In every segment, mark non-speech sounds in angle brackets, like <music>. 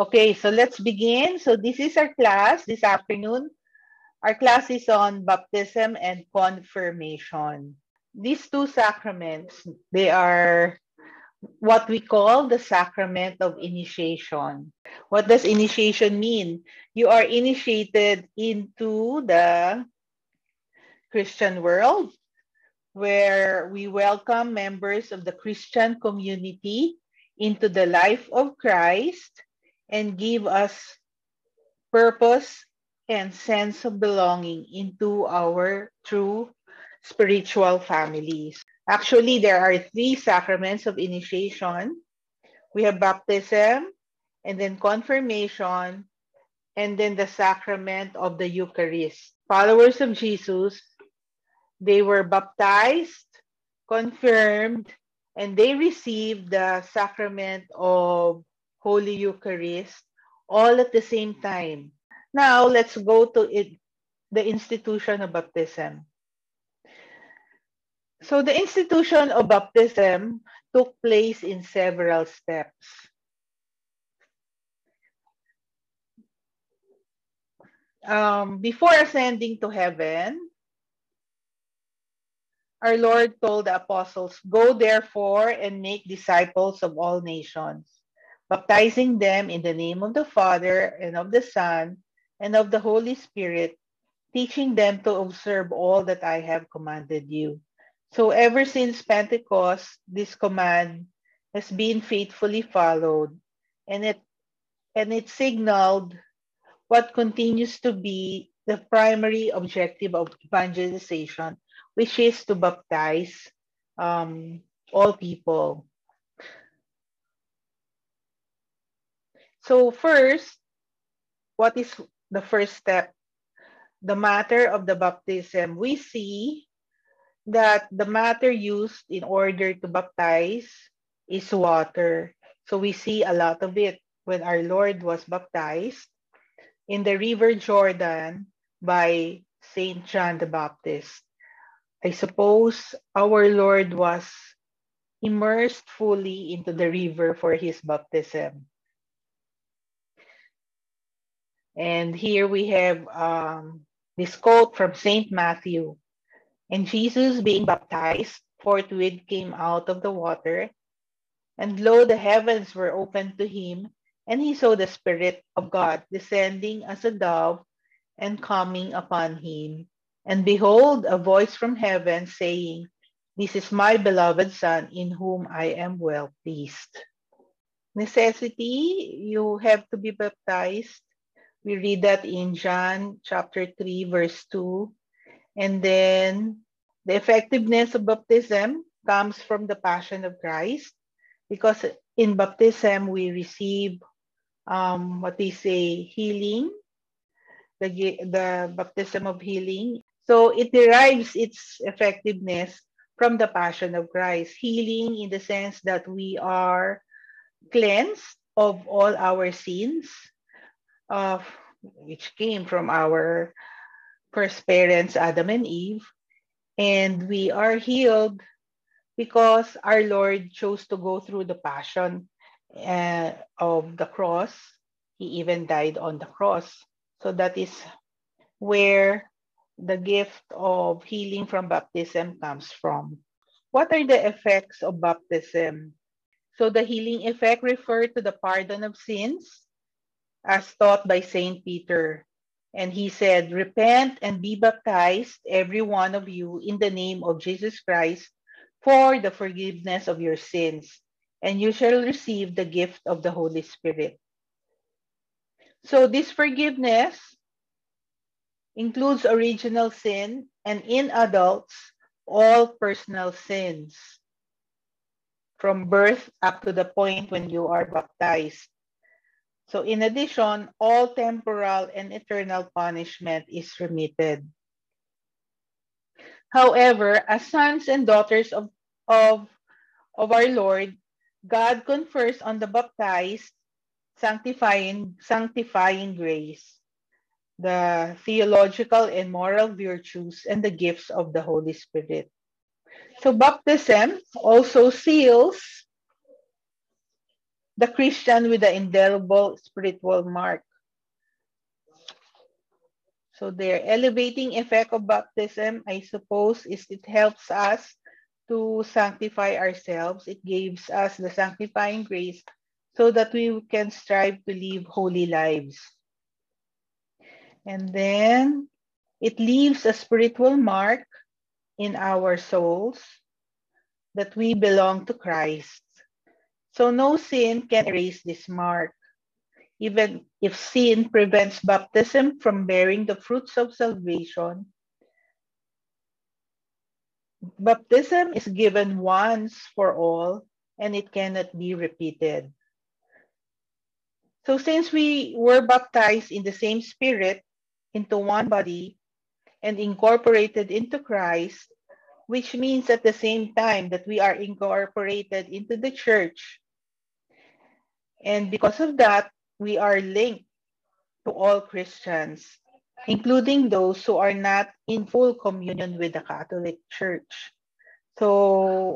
Okay, so let's begin. So this is our class this afternoon. Our class is on baptism and confirmation. These two sacraments, they are what we call the sacrament of initiation. What does initiation mean? You are initiated into the Christian world where we welcome members of the Christian community into the life of Christ and give us purpose and sense of belonging into our true spiritual families. Actually, there are three sacraments of initiation. We have baptism, and then confirmation, and then the sacrament of the Eucharist. Followers of Jesus, they were baptized, confirmed, and they received the sacrament of Holy Eucharist all at the same time. Now, let's go to it, the institution of baptism. So the institution of baptism took place in several steps. Um, before ascending to heaven, our Lord told the apostles, Go therefore and make disciples of all nations baptizing them in the name of the Father and of the Son and of the Holy Spirit, teaching them to observe all that I have commanded you. So ever since Pentecost, this command has been faithfully followed, and it and it signaled what continues to be the primary objective of evangelization, which is to baptize um, all people. So first, what is the first step? The matter of the baptism. We see that the matter used in order to baptize is water. So we see a lot of it when our Lord was baptized in the river Jordan by St. John the Baptist. I suppose our Lord was immersed fully into the river for his baptism. And here we have um, this quote from St. Matthew. And Jesus, being baptized, forthwith came out of the water. And lo, the heavens were opened to him, and he saw the Spirit of God descending as a dove and coming upon him. And behold, a voice from heaven saying, This is my beloved Son, in whom I am well pleased. Necessity, you have to be baptized we read that in John chapter 3, verse 2. And then the effectiveness of baptism comes from the passion of Christ because in baptism we receive um, what they say healing, the, the baptism of healing. So it derives its effectiveness from the passion of Christ. Healing in the sense that we are cleansed of all our sins of which came from our first parents, Adam and Eve. And we are healed because our Lord chose to go through the passion uh, of the cross. He even died on the cross. So that is where the gift of healing from baptism comes from. What are the effects of baptism? So the healing effect refer to the pardon of sins, as taught by St. Peter. And he said, Repent and be baptized, every one of you, in the name of Jesus Christ, for the forgiveness of your sins, and you shall receive the gift of the Holy Spirit. So, this forgiveness includes original sin, and in adults, all personal sins from birth up to the point when you are baptized. So in addition, all temporal and eternal punishment is remitted. However, as sons and daughters of, of, of our Lord, God confers on the baptized sanctifying, sanctifying grace, the theological and moral virtues, and the gifts of the Holy Spirit. So baptism also seals the Christian with the indelible spiritual mark. So the elevating effect of baptism, I suppose, is it helps us to sanctify ourselves. It gives us the sanctifying grace so that we can strive to live holy lives. And then it leaves a spiritual mark in our souls that we belong to Christ. So no sin can erase this mark. Even if sin prevents baptism from bearing the fruits of salvation, baptism is given once for all and it cannot be repeated. So since we were baptized in the same spirit into one body and incorporated into Christ, which means at the same time that we are incorporated into the church. And because of that, we are linked to all Christians, including those who are not in full communion with the Catholic Church. So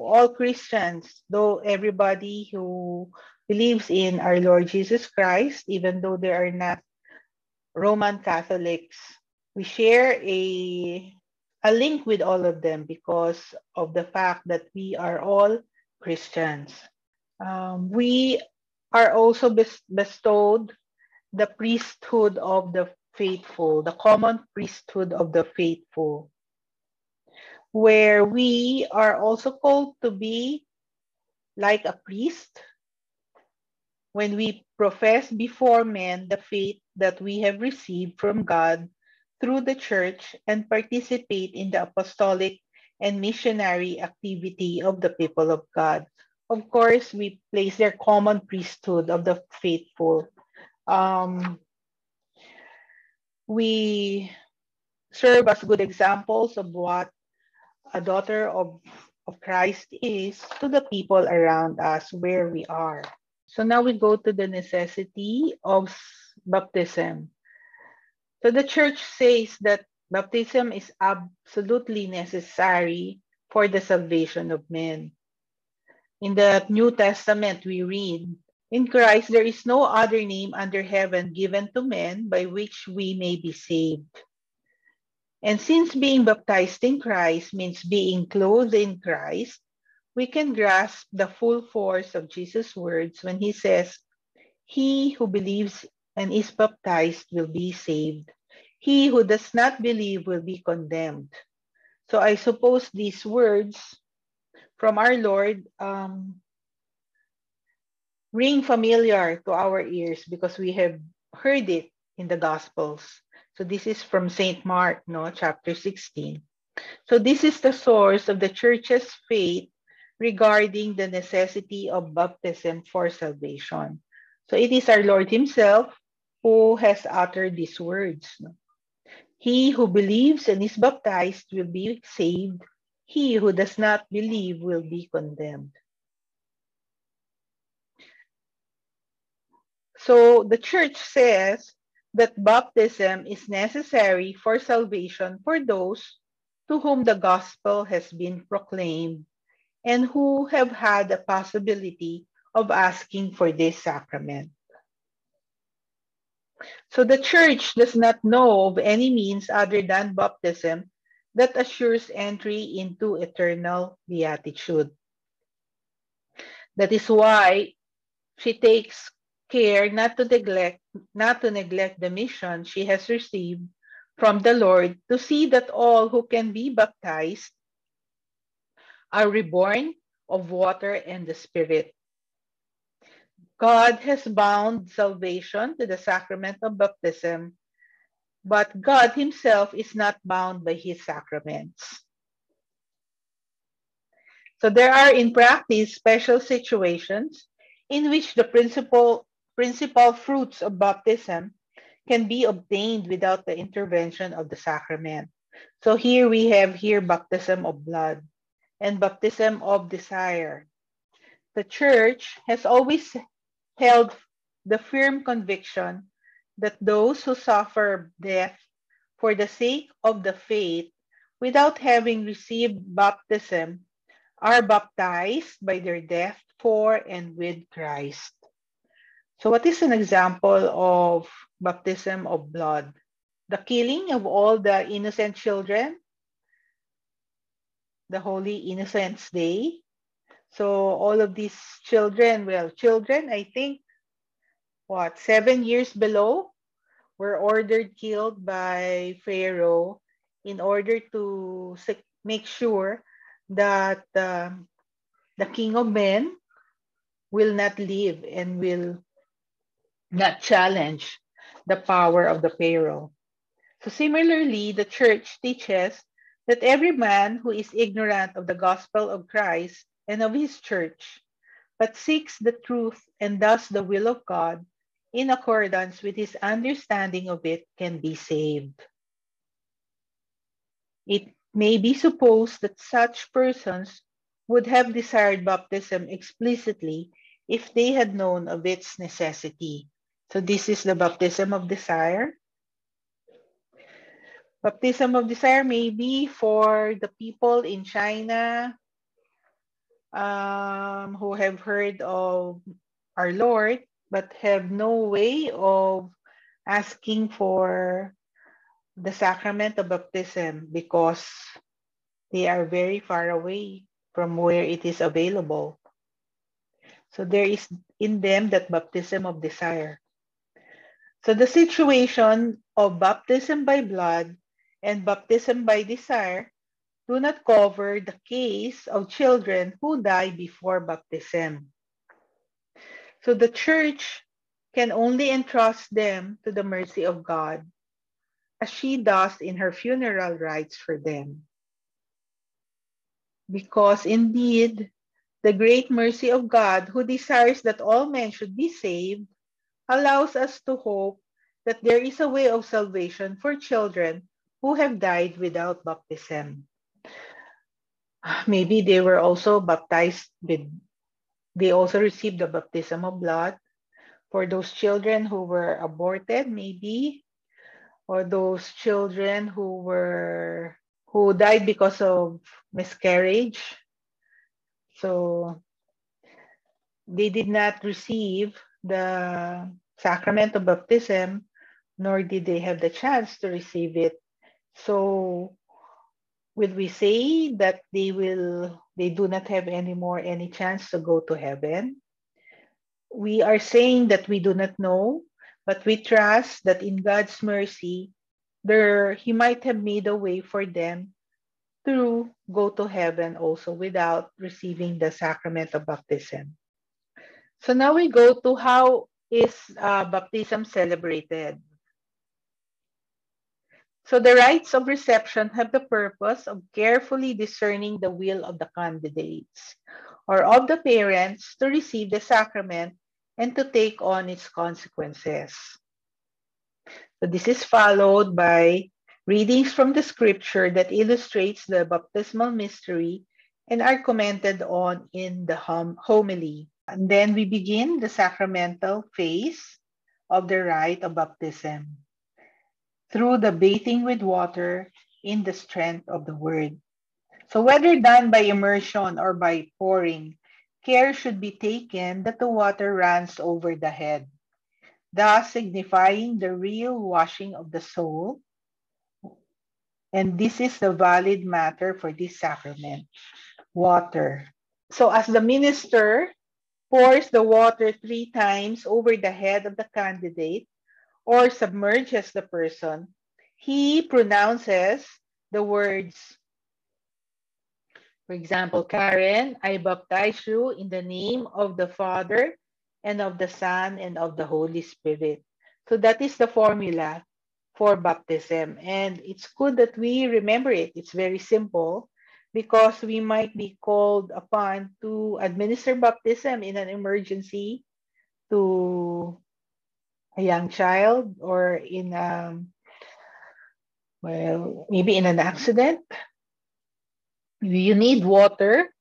all Christians, though everybody who believes in our Lord Jesus Christ, even though they are not Roman Catholics, we share a a link with all of them because of the fact that we are all Christians. Um, we are also bestowed the priesthood of the faithful, the common priesthood of the faithful, where we are also called to be like a priest when we profess before men the faith that we have received from God through the church and participate in the apostolic and missionary activity of the people of God. Of course, we place their common priesthood of the faithful. Um, we serve as good examples of what a daughter of, of Christ is to the people around us where we are. So now we go to the necessity of baptism. So the church says that baptism is absolutely necessary for the salvation of men. In the New Testament, we read, In Christ there is no other name under heaven given to men by which we may be saved. And since being baptized in Christ means being clothed in Christ, we can grasp the full force of Jesus' words when he says, He who believes and is baptized will be saved. He who does not believe will be condemned. So I suppose these words from our Lord um, ring familiar to our ears because we have heard it in the Gospels. So this is from St. Mark, no, chapter 16. So this is the source of the church's faith regarding the necessity of baptism for salvation. So it is our Lord Himself who has uttered these words. He who believes and is baptized will be saved. He who does not believe will be condemned. So the church says that baptism is necessary for salvation for those to whom the gospel has been proclaimed and who have had the possibility of asking for this sacrament. So the church does not know of any means other than baptism that assures entry into eternal beatitude. That is why she takes care not to neglect not to neglect the mission she has received from the Lord to see that all who can be baptized are reborn of water and the Spirit. God has bound salvation to the sacrament of baptism, but God himself is not bound by his sacraments. So there are in practice special situations in which the principal, principal fruits of baptism can be obtained without the intervention of the sacrament. So here we have here baptism of blood and baptism of desire. The church has always held the firm conviction that those who suffer death for the sake of the faith without having received baptism are baptized by their death for and with Christ. So what is an example of baptism of blood? The killing of all the innocent children, the Holy Innocents Day. So all of these children, well, children, I think, what, seven years below, were ordered killed by Pharaoh in order to make sure that uh, the king of men will not live and will not challenge the power of the Pharaoh. So similarly, the church teaches that every man who is ignorant of the gospel of Christ and of his church, but seeks the truth and does the will of God in accordance with his understanding of it can be saved. It may be supposed that such persons would have desired baptism explicitly if they had known of its necessity. So this is the baptism of desire. Baptism of desire may be for the people in China um, who have heard of our Lord, but have no way of asking for the sacrament of baptism because they are very far away from where it is available. So there is in them that baptism of desire. So the situation of baptism by blood and baptism by desire do not cover the case of children who die before baptism. So the church can only entrust them to the mercy of God as she does in her funeral rites for them. Because indeed, the great mercy of God, who desires that all men should be saved, allows us to hope that there is a way of salvation for children who have died without baptism. <sighs> Maybe they were also baptized with, they also received the baptism of blood. For those children who were aborted, maybe, or those children who were who died because of miscarriage. So they did not receive the sacrament of baptism, nor did they have the chance to receive it. So will we say that they will they do not have any more any chance to go to heaven? We are saying that we do not know, but we trust that in God's mercy there he might have made a way for them to go to heaven also without receiving the sacrament of baptism. So now we go to how is uh, baptism celebrated. So the rites of reception have the purpose of carefully discerning the will of the candidates or of the parents to receive the sacrament and to take on its consequences. So this is followed by readings from the scripture that illustrates the baptismal mystery and are commented on in the hom homily. And then we begin the sacramental phase of the rite of baptism through the bathing with water in the strength of the word. So whether done by immersion or by pouring, care should be taken that the water runs over the head thus signifying the real washing of the soul. And this is the valid matter for this sacrament, water. So as the minister pours the water three times over the head of the candidate or submerges the person, he pronounces the words, for example, Karen, I baptize you in the name of the Father and of the Son, and of the Holy Spirit. So that is the formula for baptism. And it's good that we remember it. It's very simple because we might be called upon to administer baptism in an emergency to a young child or in a, well, maybe in an accident. You need water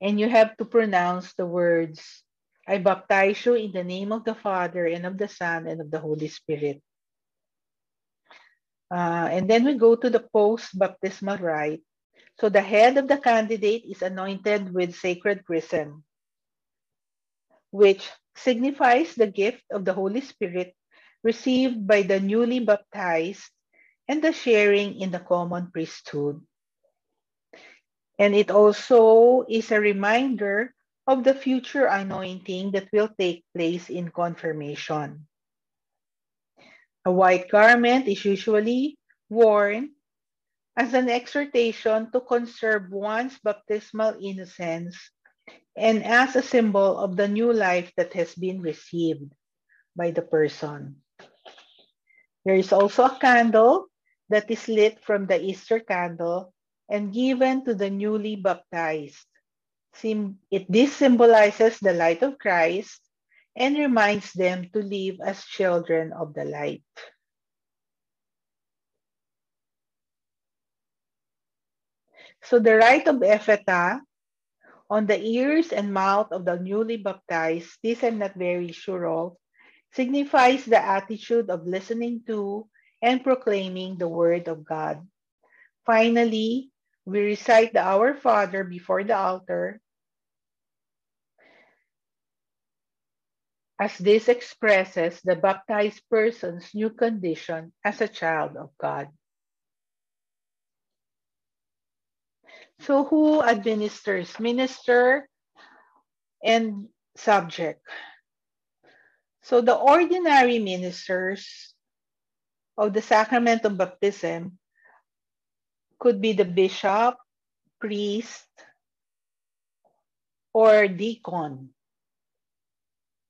and you have to pronounce the words I baptize you in the name of the Father and of the Son and of the Holy Spirit. Uh, and then we go to the post-baptismal rite. So the head of the candidate is anointed with sacred chrism, which signifies the gift of the Holy Spirit received by the newly baptized and the sharing in the common priesthood. And it also is a reminder of the future anointing that will take place in confirmation. A white garment is usually worn as an exhortation to conserve one's baptismal innocence and as a symbol of the new life that has been received by the person. There is also a candle that is lit from the Easter candle and given to the newly baptized. It, this symbolizes the light of Christ and reminds them to live as children of the light. So the rite of Ephata on the ears and mouth of the newly baptized, this I'm not very sure of, signifies the attitude of listening to and proclaiming the word of God. Finally, we recite the Our Father before the altar as this expresses the baptized person's new condition as a child of God. So who administers minister and subject? So the ordinary ministers of the sacrament of baptism could be the bishop, priest, or deacon.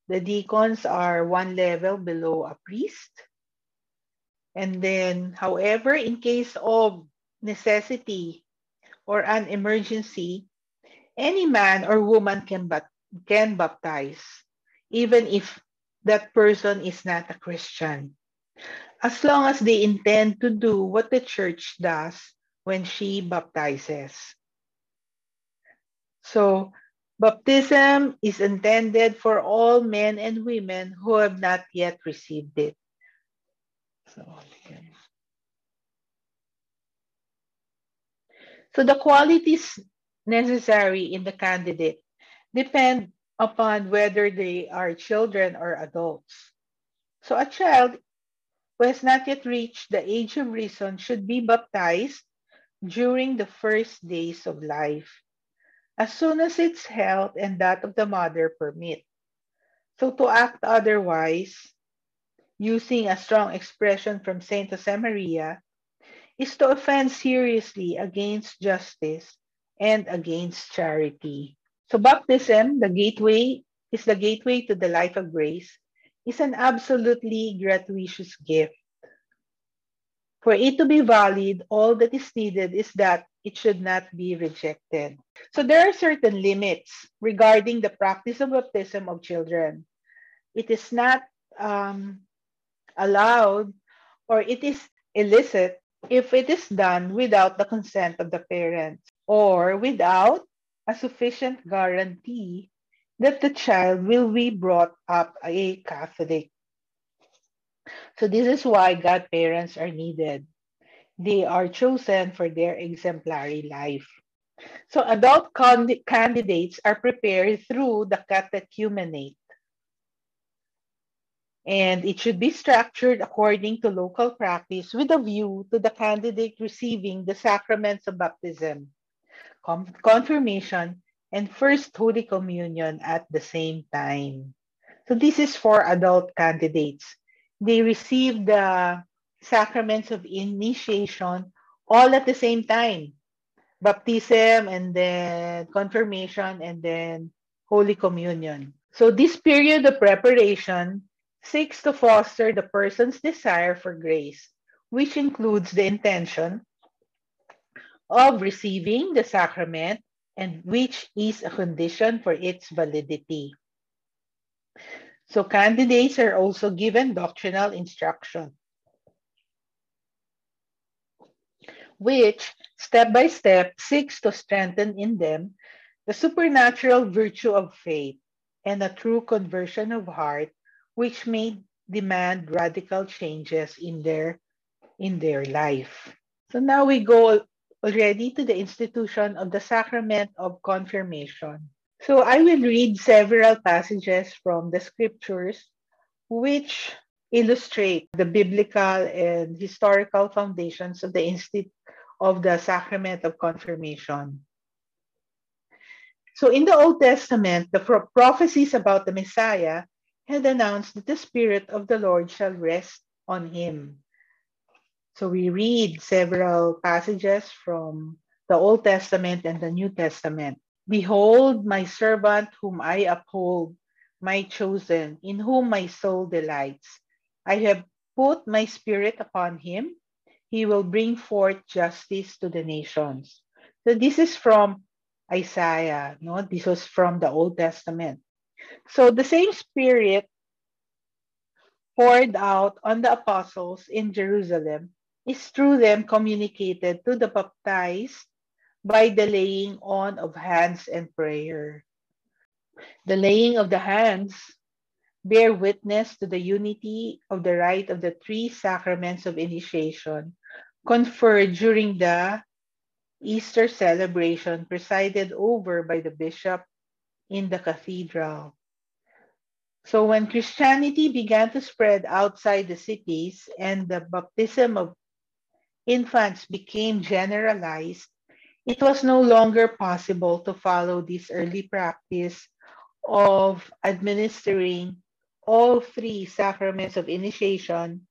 The deacons are one level below a priest. And then, however, in case of necessity or an emergency, any man or woman can, can baptize, even if that person is not a Christian. As long as they intend to do what the church does when she baptizes. So, baptism is intended for all men and women who have not yet received it. So, so the qualities necessary in the candidate depend upon whether they are children or adults. So a child who has not yet reached the age of reason should be baptized during the first days of life, as soon as its health and that of the mother permit. So to act otherwise, using a strong expression from Saint Josemaria, is to offend seriously against justice and against charity. So baptism, the gateway, is the gateway to the life of grace, is an absolutely gratuitous gift. For it to be valid, all that is needed is that it should not be rejected. So there are certain limits regarding the practice of baptism of children. It is not um, allowed or it is illicit if it is done without the consent of the parents or without a sufficient guarantee that the child will be brought up a Catholic. So this is why godparents are needed. They are chosen for their exemplary life. So adult candidates are prepared through the catechumenate. And it should be structured according to local practice with a view to the candidate receiving the sacraments of baptism confirmation, and First Holy Communion at the same time. So this is for adult candidates. They receive the sacraments of initiation all at the same time. Baptism and then confirmation and then Holy Communion. So this period of preparation seeks to foster the person's desire for grace, which includes the intention of receiving the sacrament and which is a condition for its validity. So candidates are also given doctrinal instruction, which step by step seeks to strengthen in them the supernatural virtue of faith and a true conversion of heart, which may demand radical changes in their in their life. So now we go already to the institution of the sacrament of confirmation. So I will read several passages from the scriptures which illustrate the biblical and historical foundations of the institute of the sacrament of confirmation. So in the Old Testament, the pro- prophecies about the Messiah had announced that the Spirit of the Lord shall rest on him. So we read several passages from the Old Testament and the New Testament. Behold, my servant whom I uphold, my chosen, in whom my soul delights. I have put my spirit upon him. He will bring forth justice to the nations. So this is from Isaiah. No, this was from the Old Testament. So the same spirit poured out on the apostles in Jerusalem is through them communicated to the baptized by the laying on of hands and prayer. The laying of the hands bear witness to the unity of the rite of the three sacraments of initiation conferred during the Easter celebration presided over by the bishop in the cathedral. So when Christianity began to spread outside the cities and the baptism of infants became generalized, it was no longer possible to follow this early practice of administering all three sacraments of initiation,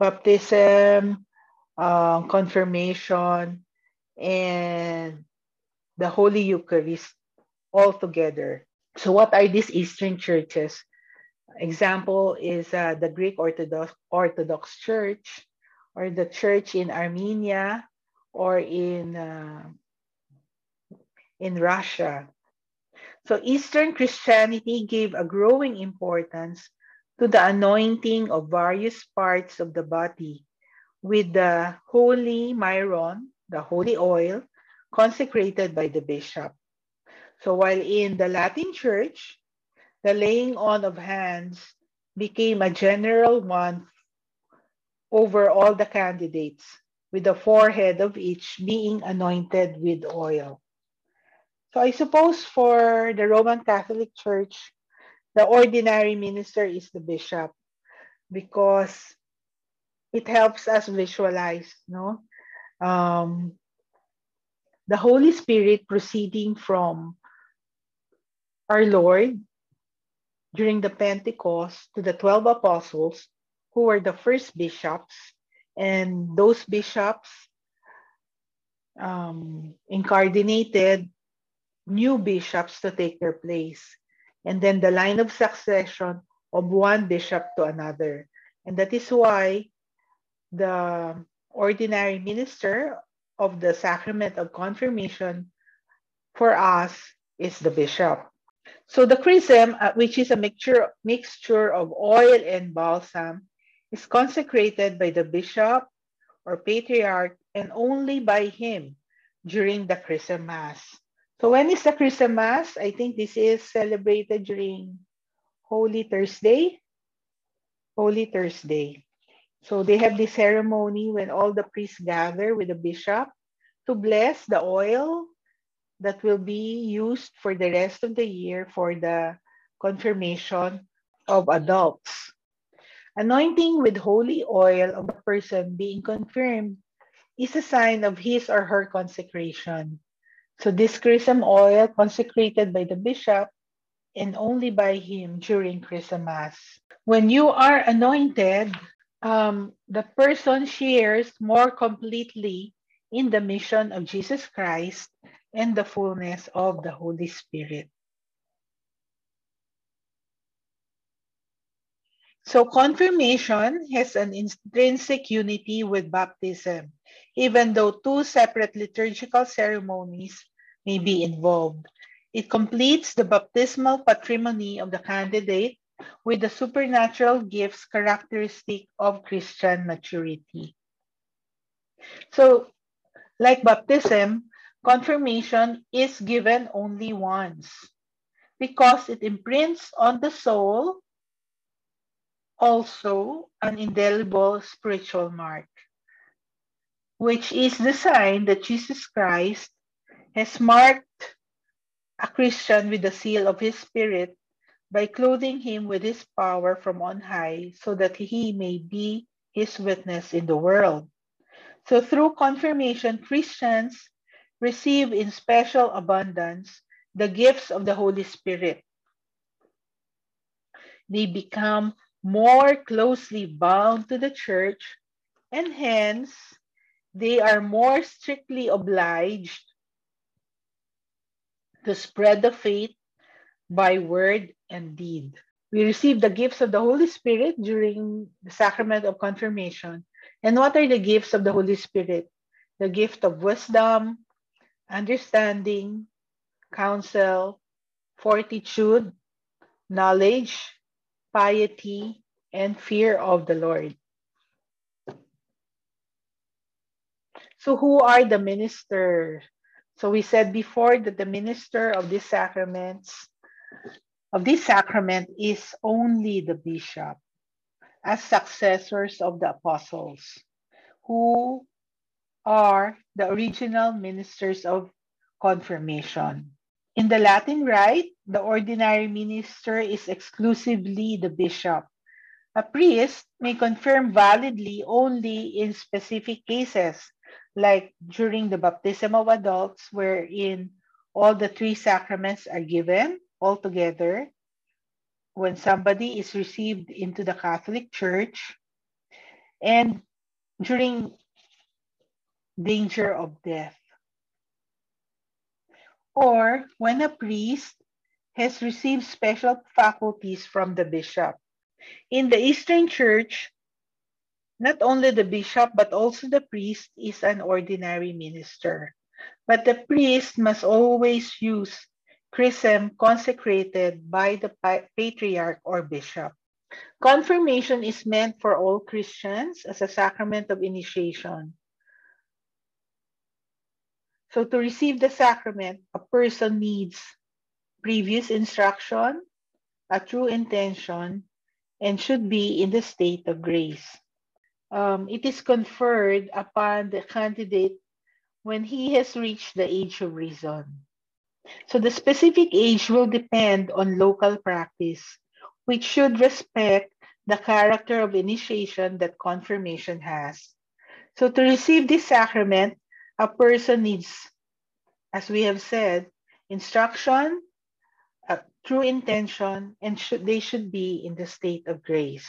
baptism, uh, confirmation, and the Holy Eucharist all together. So, what are these Eastern churches? Example is uh, the Greek Orthodox Orthodox Church, or the church in Armenia, or in uh, in Russia. So Eastern Christianity gave a growing importance to the anointing of various parts of the body with the holy myron, the holy oil, consecrated by the bishop. So while in the Latin Church, the laying on of hands became a general one over all the candidates, with the forehead of each being anointed with oil. So I suppose for the Roman Catholic Church, the ordinary minister is the bishop because it helps us visualize, no? Um, the Holy Spirit proceeding from our Lord during the Pentecost to the 12 apostles who were the first bishops, and those bishops um, incardinated new bishops to take their place, and then the line of succession of one bishop to another. And that is why the ordinary minister of the sacrament of confirmation for us is the bishop. So the chrism, uh, which is a mixture, mixture of oil and balsam, is consecrated by the bishop or patriarch and only by him during the chrism mass. So when is the Christmas? Mass? I think this is celebrated during Holy Thursday. Holy Thursday. So they have this ceremony when all the priests gather with the bishop to bless the oil that will be used for the rest of the year for the confirmation of adults. Anointing with holy oil of a person being confirmed is a sign of his or her consecration. So this chrism oil consecrated by the bishop and only by him during chrism mass. When you are anointed, um, the person shares more completely in the mission of Jesus Christ and the fullness of the Holy Spirit. So confirmation has an intrinsic unity with baptism even though two separate liturgical ceremonies may be involved. It completes the baptismal patrimony of the candidate with the supernatural gifts characteristic of Christian maturity. So, like baptism, confirmation is given only once because it imprints on the soul also an indelible spiritual mark which is the sign that Jesus Christ has marked a Christian with the seal of his Spirit by clothing him with his power from on high so that he may be his witness in the world. So through confirmation, Christians receive in special abundance the gifts of the Holy Spirit. They become more closely bound to the church and hence they are more strictly obliged to spread the faith by word and deed. We receive the gifts of the Holy Spirit during the sacrament of confirmation. And what are the gifts of the Holy Spirit? The gift of wisdom, understanding, counsel, fortitude, knowledge, piety, and fear of the Lord. So, who are the ministers? So, we said before that the minister of these sacraments, of this sacrament, is only the bishop as successors of the apostles, who are the original ministers of confirmation. In the Latin Rite, the ordinary minister is exclusively the bishop. A priest may confirm validly only in specific cases, like during the baptism of adults, wherein all the three sacraments are given all together, when somebody is received into the Catholic Church, and during danger of death or when a priest has received special faculties from the bishop. In the Eastern Church, not only the bishop but also the priest is an ordinary minister. But the priest must always use chrism consecrated by the patriarch or bishop. Confirmation is meant for all Christians as a sacrament of initiation. So to receive the sacrament, a person needs previous instruction, a true intention, and should be in the state of grace. Um, it is conferred upon the candidate when he has reached the age of reason. So the specific age will depend on local practice, which should respect the character of initiation that confirmation has. So to receive this sacrament, a person needs, as we have said, instruction, a true intention, and should, they should be in the state of grace.